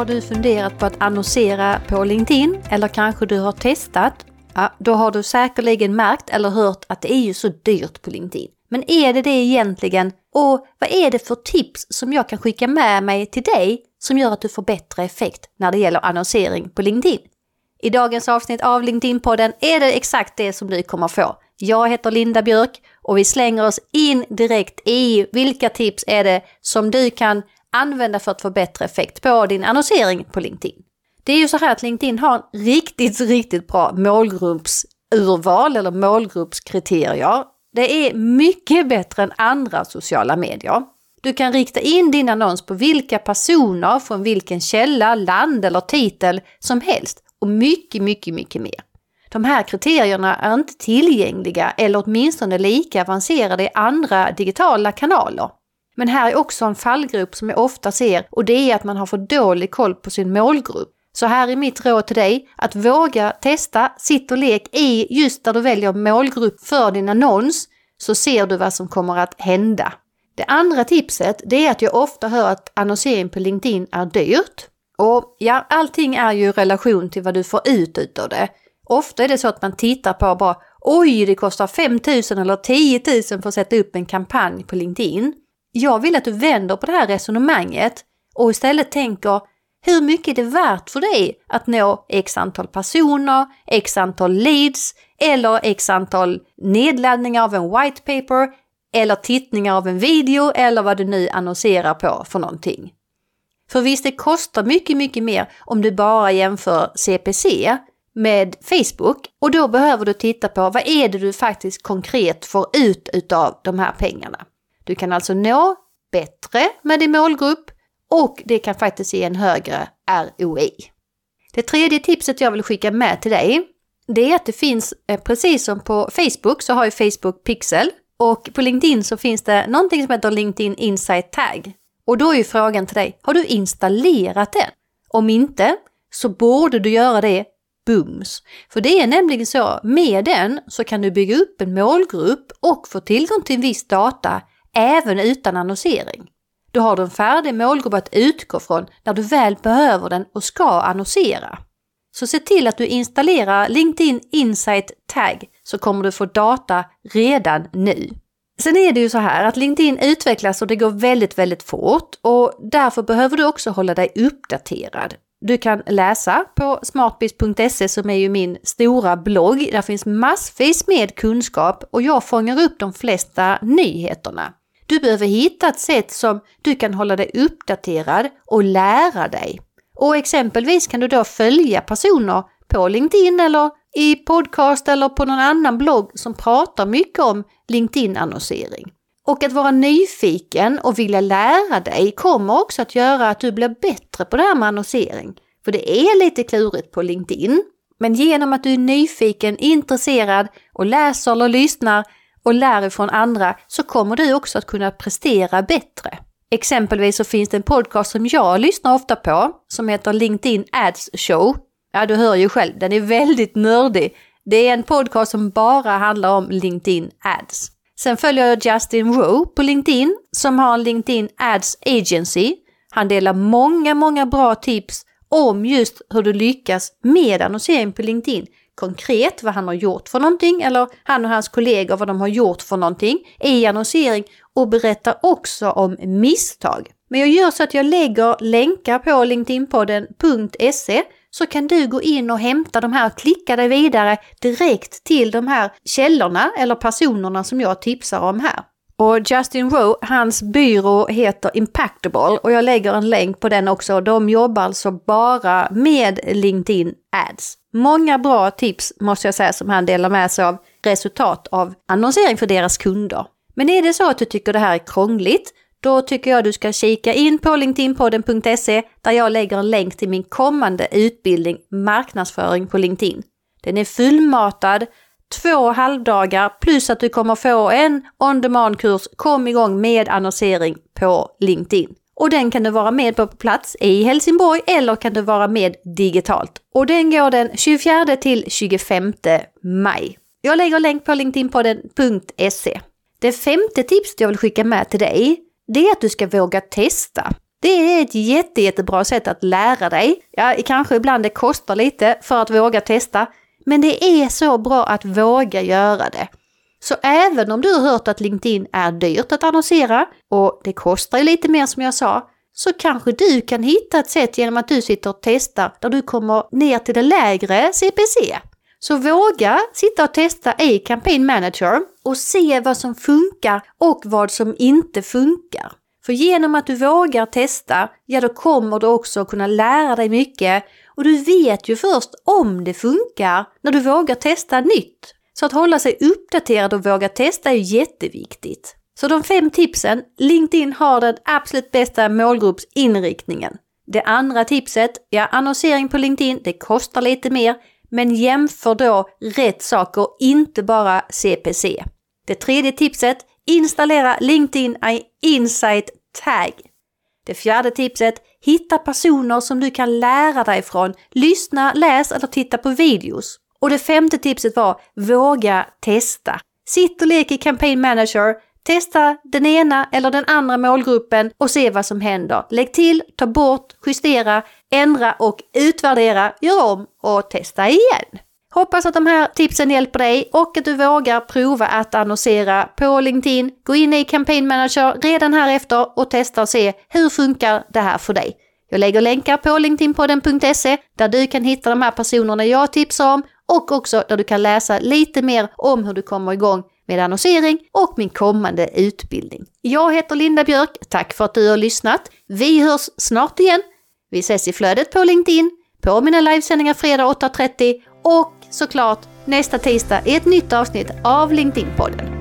Har du funderat på att annonsera på LinkedIn eller kanske du har testat? Ja, då har du säkerligen märkt eller hört att det är ju så dyrt på LinkedIn. Men är det det egentligen? Och vad är det för tips som jag kan skicka med mig till dig som gör att du får bättre effekt när det gäller annonsering på LinkedIn? I dagens avsnitt av LinkedIn-podden är det exakt det som du kommer få. Jag heter Linda Björk och vi slänger oss in direkt i vilka tips är det som du kan använda för att få bättre effekt på din annonsering på LinkedIn. Det är ju så här att LinkedIn har en riktigt, riktigt bra målgruppsurval eller målgruppskriterier. Det är mycket bättre än andra sociala medier. Du kan rikta in din annons på vilka personer från vilken källa, land eller titel som helst och mycket, mycket, mycket mer. De här kriterierna är inte tillgängliga eller åtminstone lika avancerade i andra digitala kanaler. Men här är också en fallgrop som jag ofta ser och det är att man har för dålig koll på sin målgrupp. Så här är mitt råd till dig att våga testa, sitt och lek i just där du väljer målgrupp för din annons så ser du vad som kommer att hända. Det andra tipset det är att jag ofta hör att annonsering på LinkedIn är dyrt. Och ja, allting är ju i relation till vad du får ut utav det. Ofta är det så att man tittar på bara oj, det kostar 5 000 eller 10 000 för att sätta upp en kampanj på LinkedIn. Jag vill att du vänder på det här resonemanget och istället tänker hur mycket är det värt för dig att nå x antal personer, x antal leads eller x antal nedladdningar av en white paper eller tittningar av en video eller vad du nu annonserar på för någonting. För visst, det kostar mycket, mycket mer om du bara jämför CPC med Facebook och då behöver du titta på vad är det du faktiskt konkret får ut utav de här pengarna. Du kan alltså nå bättre med din målgrupp och det kan faktiskt ge en högre ROI. Det tredje tipset jag vill skicka med till dig, det är att det finns, eh, precis som på Facebook så har ju Facebook Pixel och på LinkedIn så finns det någonting som heter LinkedIn Insight Tag. Och då är ju frågan till dig, har du installerat den? Om inte, så borde du göra det bums. För det är nämligen så, med den så kan du bygga upp en målgrupp och få tillgång till viss data även utan annonsering. Då har du en färdig målgrupp att utgå från när du väl behöver den och ska annonsera. Så se till att du installerar LinkedIn Insight Tag så kommer du få data redan nu. Sen är det ju så här att LinkedIn utvecklas och det går väldigt, väldigt fort och därför behöver du också hålla dig uppdaterad. Du kan läsa på smartbiz.se som är ju min stora blogg. Där finns massvis med kunskap och jag fångar upp de flesta nyheterna. Du behöver hitta ett sätt som du kan hålla dig uppdaterad och lära dig. Och exempelvis kan du då följa personer på LinkedIn eller i podcast eller på någon annan blogg som pratar mycket om LinkedIn-annonsering. Och att vara nyfiken och vilja lära dig kommer också att göra att du blir bättre på det här med annonsering. För det är lite klurigt på LinkedIn. Men genom att du är nyfiken, intresserad och läser eller lyssnar och lär ifrån andra så kommer du också att kunna prestera bättre. Exempelvis så finns det en podcast som jag lyssnar ofta på som heter LinkedIn Ads Show. Ja, du hör ju själv, den är väldigt nördig. Det är en podcast som bara handlar om LinkedIn Ads. Sen följer jag Justin Rowe på LinkedIn som har en LinkedIn Ads Agency. Han delar många, många bra tips om just hur du lyckas med annonsering på LinkedIn konkret vad han har gjort för någonting eller han och hans kollegor vad de har gjort för någonting i annonsering och berättar också om misstag. Men jag gör så att jag lägger länkar på LinkedInpodden.se så kan du gå in och hämta de här och klicka dig vidare direkt till de här källorna eller personerna som jag tipsar om här. Och Justin Rowe, hans byrå heter Impactable och jag lägger en länk på den också. De jobbar alltså bara med LinkedIn Ads. Många bra tips måste jag säga som han delar med sig av resultat av annonsering för deras kunder. Men är det så att du tycker det här är krångligt, då tycker jag du ska kika in på LinkedInpodden.se där jag lägger en länk till min kommande utbildning Marknadsföring på LinkedIn. Den är fullmatad, två halvdagar plus att du kommer få en on-demand-kurs Kom igång med annonsering på LinkedIn. Och den kan du vara med på på plats i Helsingborg eller kan du vara med digitalt. Och den går den 24 till 25 maj. Jag lägger länk på LinkedInpodden.se. Det femte tipset jag vill skicka med till dig, det är att du ska våga testa. Det är ett jätte, jättebra sätt att lära dig. Ja, kanske ibland det kostar lite för att våga testa, men det är så bra att våga göra det. Så även om du har hört att LinkedIn är dyrt att annonsera och det kostar ju lite mer som jag sa, så kanske du kan hitta ett sätt genom att du sitter och testar där du kommer ner till det lägre CPC. Så våga sitta och testa i Campaign Manager och se vad som funkar och vad som inte funkar. För genom att du vågar testa, ja då kommer du också kunna lära dig mycket och du vet ju först om det funkar när du vågar testa nytt. Så att hålla sig uppdaterad och våga testa är jätteviktigt. Så de fem tipsen, LinkedIn har den absolut bästa målgruppsinriktningen. Det andra tipset, ja annonsering på LinkedIn, det kostar lite mer, men jämför då rätt saker, inte bara CPC. Det tredje tipset, installera LinkedIn Insight Tag. Det fjärde tipset, hitta personer som du kan lära dig från, lyssna, läs eller titta på videos. Och det femte tipset var, våga testa. Sitt och lek i Campaign Manager, Testa den ena eller den andra målgruppen och se vad som händer. Lägg till, ta bort, justera, ändra och utvärdera, gör om och testa igen. Hoppas att de här tipsen hjälper dig och att du vågar prova att annonsera på LinkedIn. Gå in i Campaign Manager redan här efter och testa och se hur funkar det här för dig. Jag lägger länkar på linkedinpodden.se där du kan hitta de här personerna jag tipsar om och också där du kan läsa lite mer om hur du kommer igång med annonsering och min kommande utbildning. Jag heter Linda Björk, tack för att du har lyssnat. Vi hörs snart igen. Vi ses i flödet på LinkedIn, på mina livesändningar fredag 8.30 och såklart nästa tisdag i ett nytt avsnitt av LinkedIn-podden.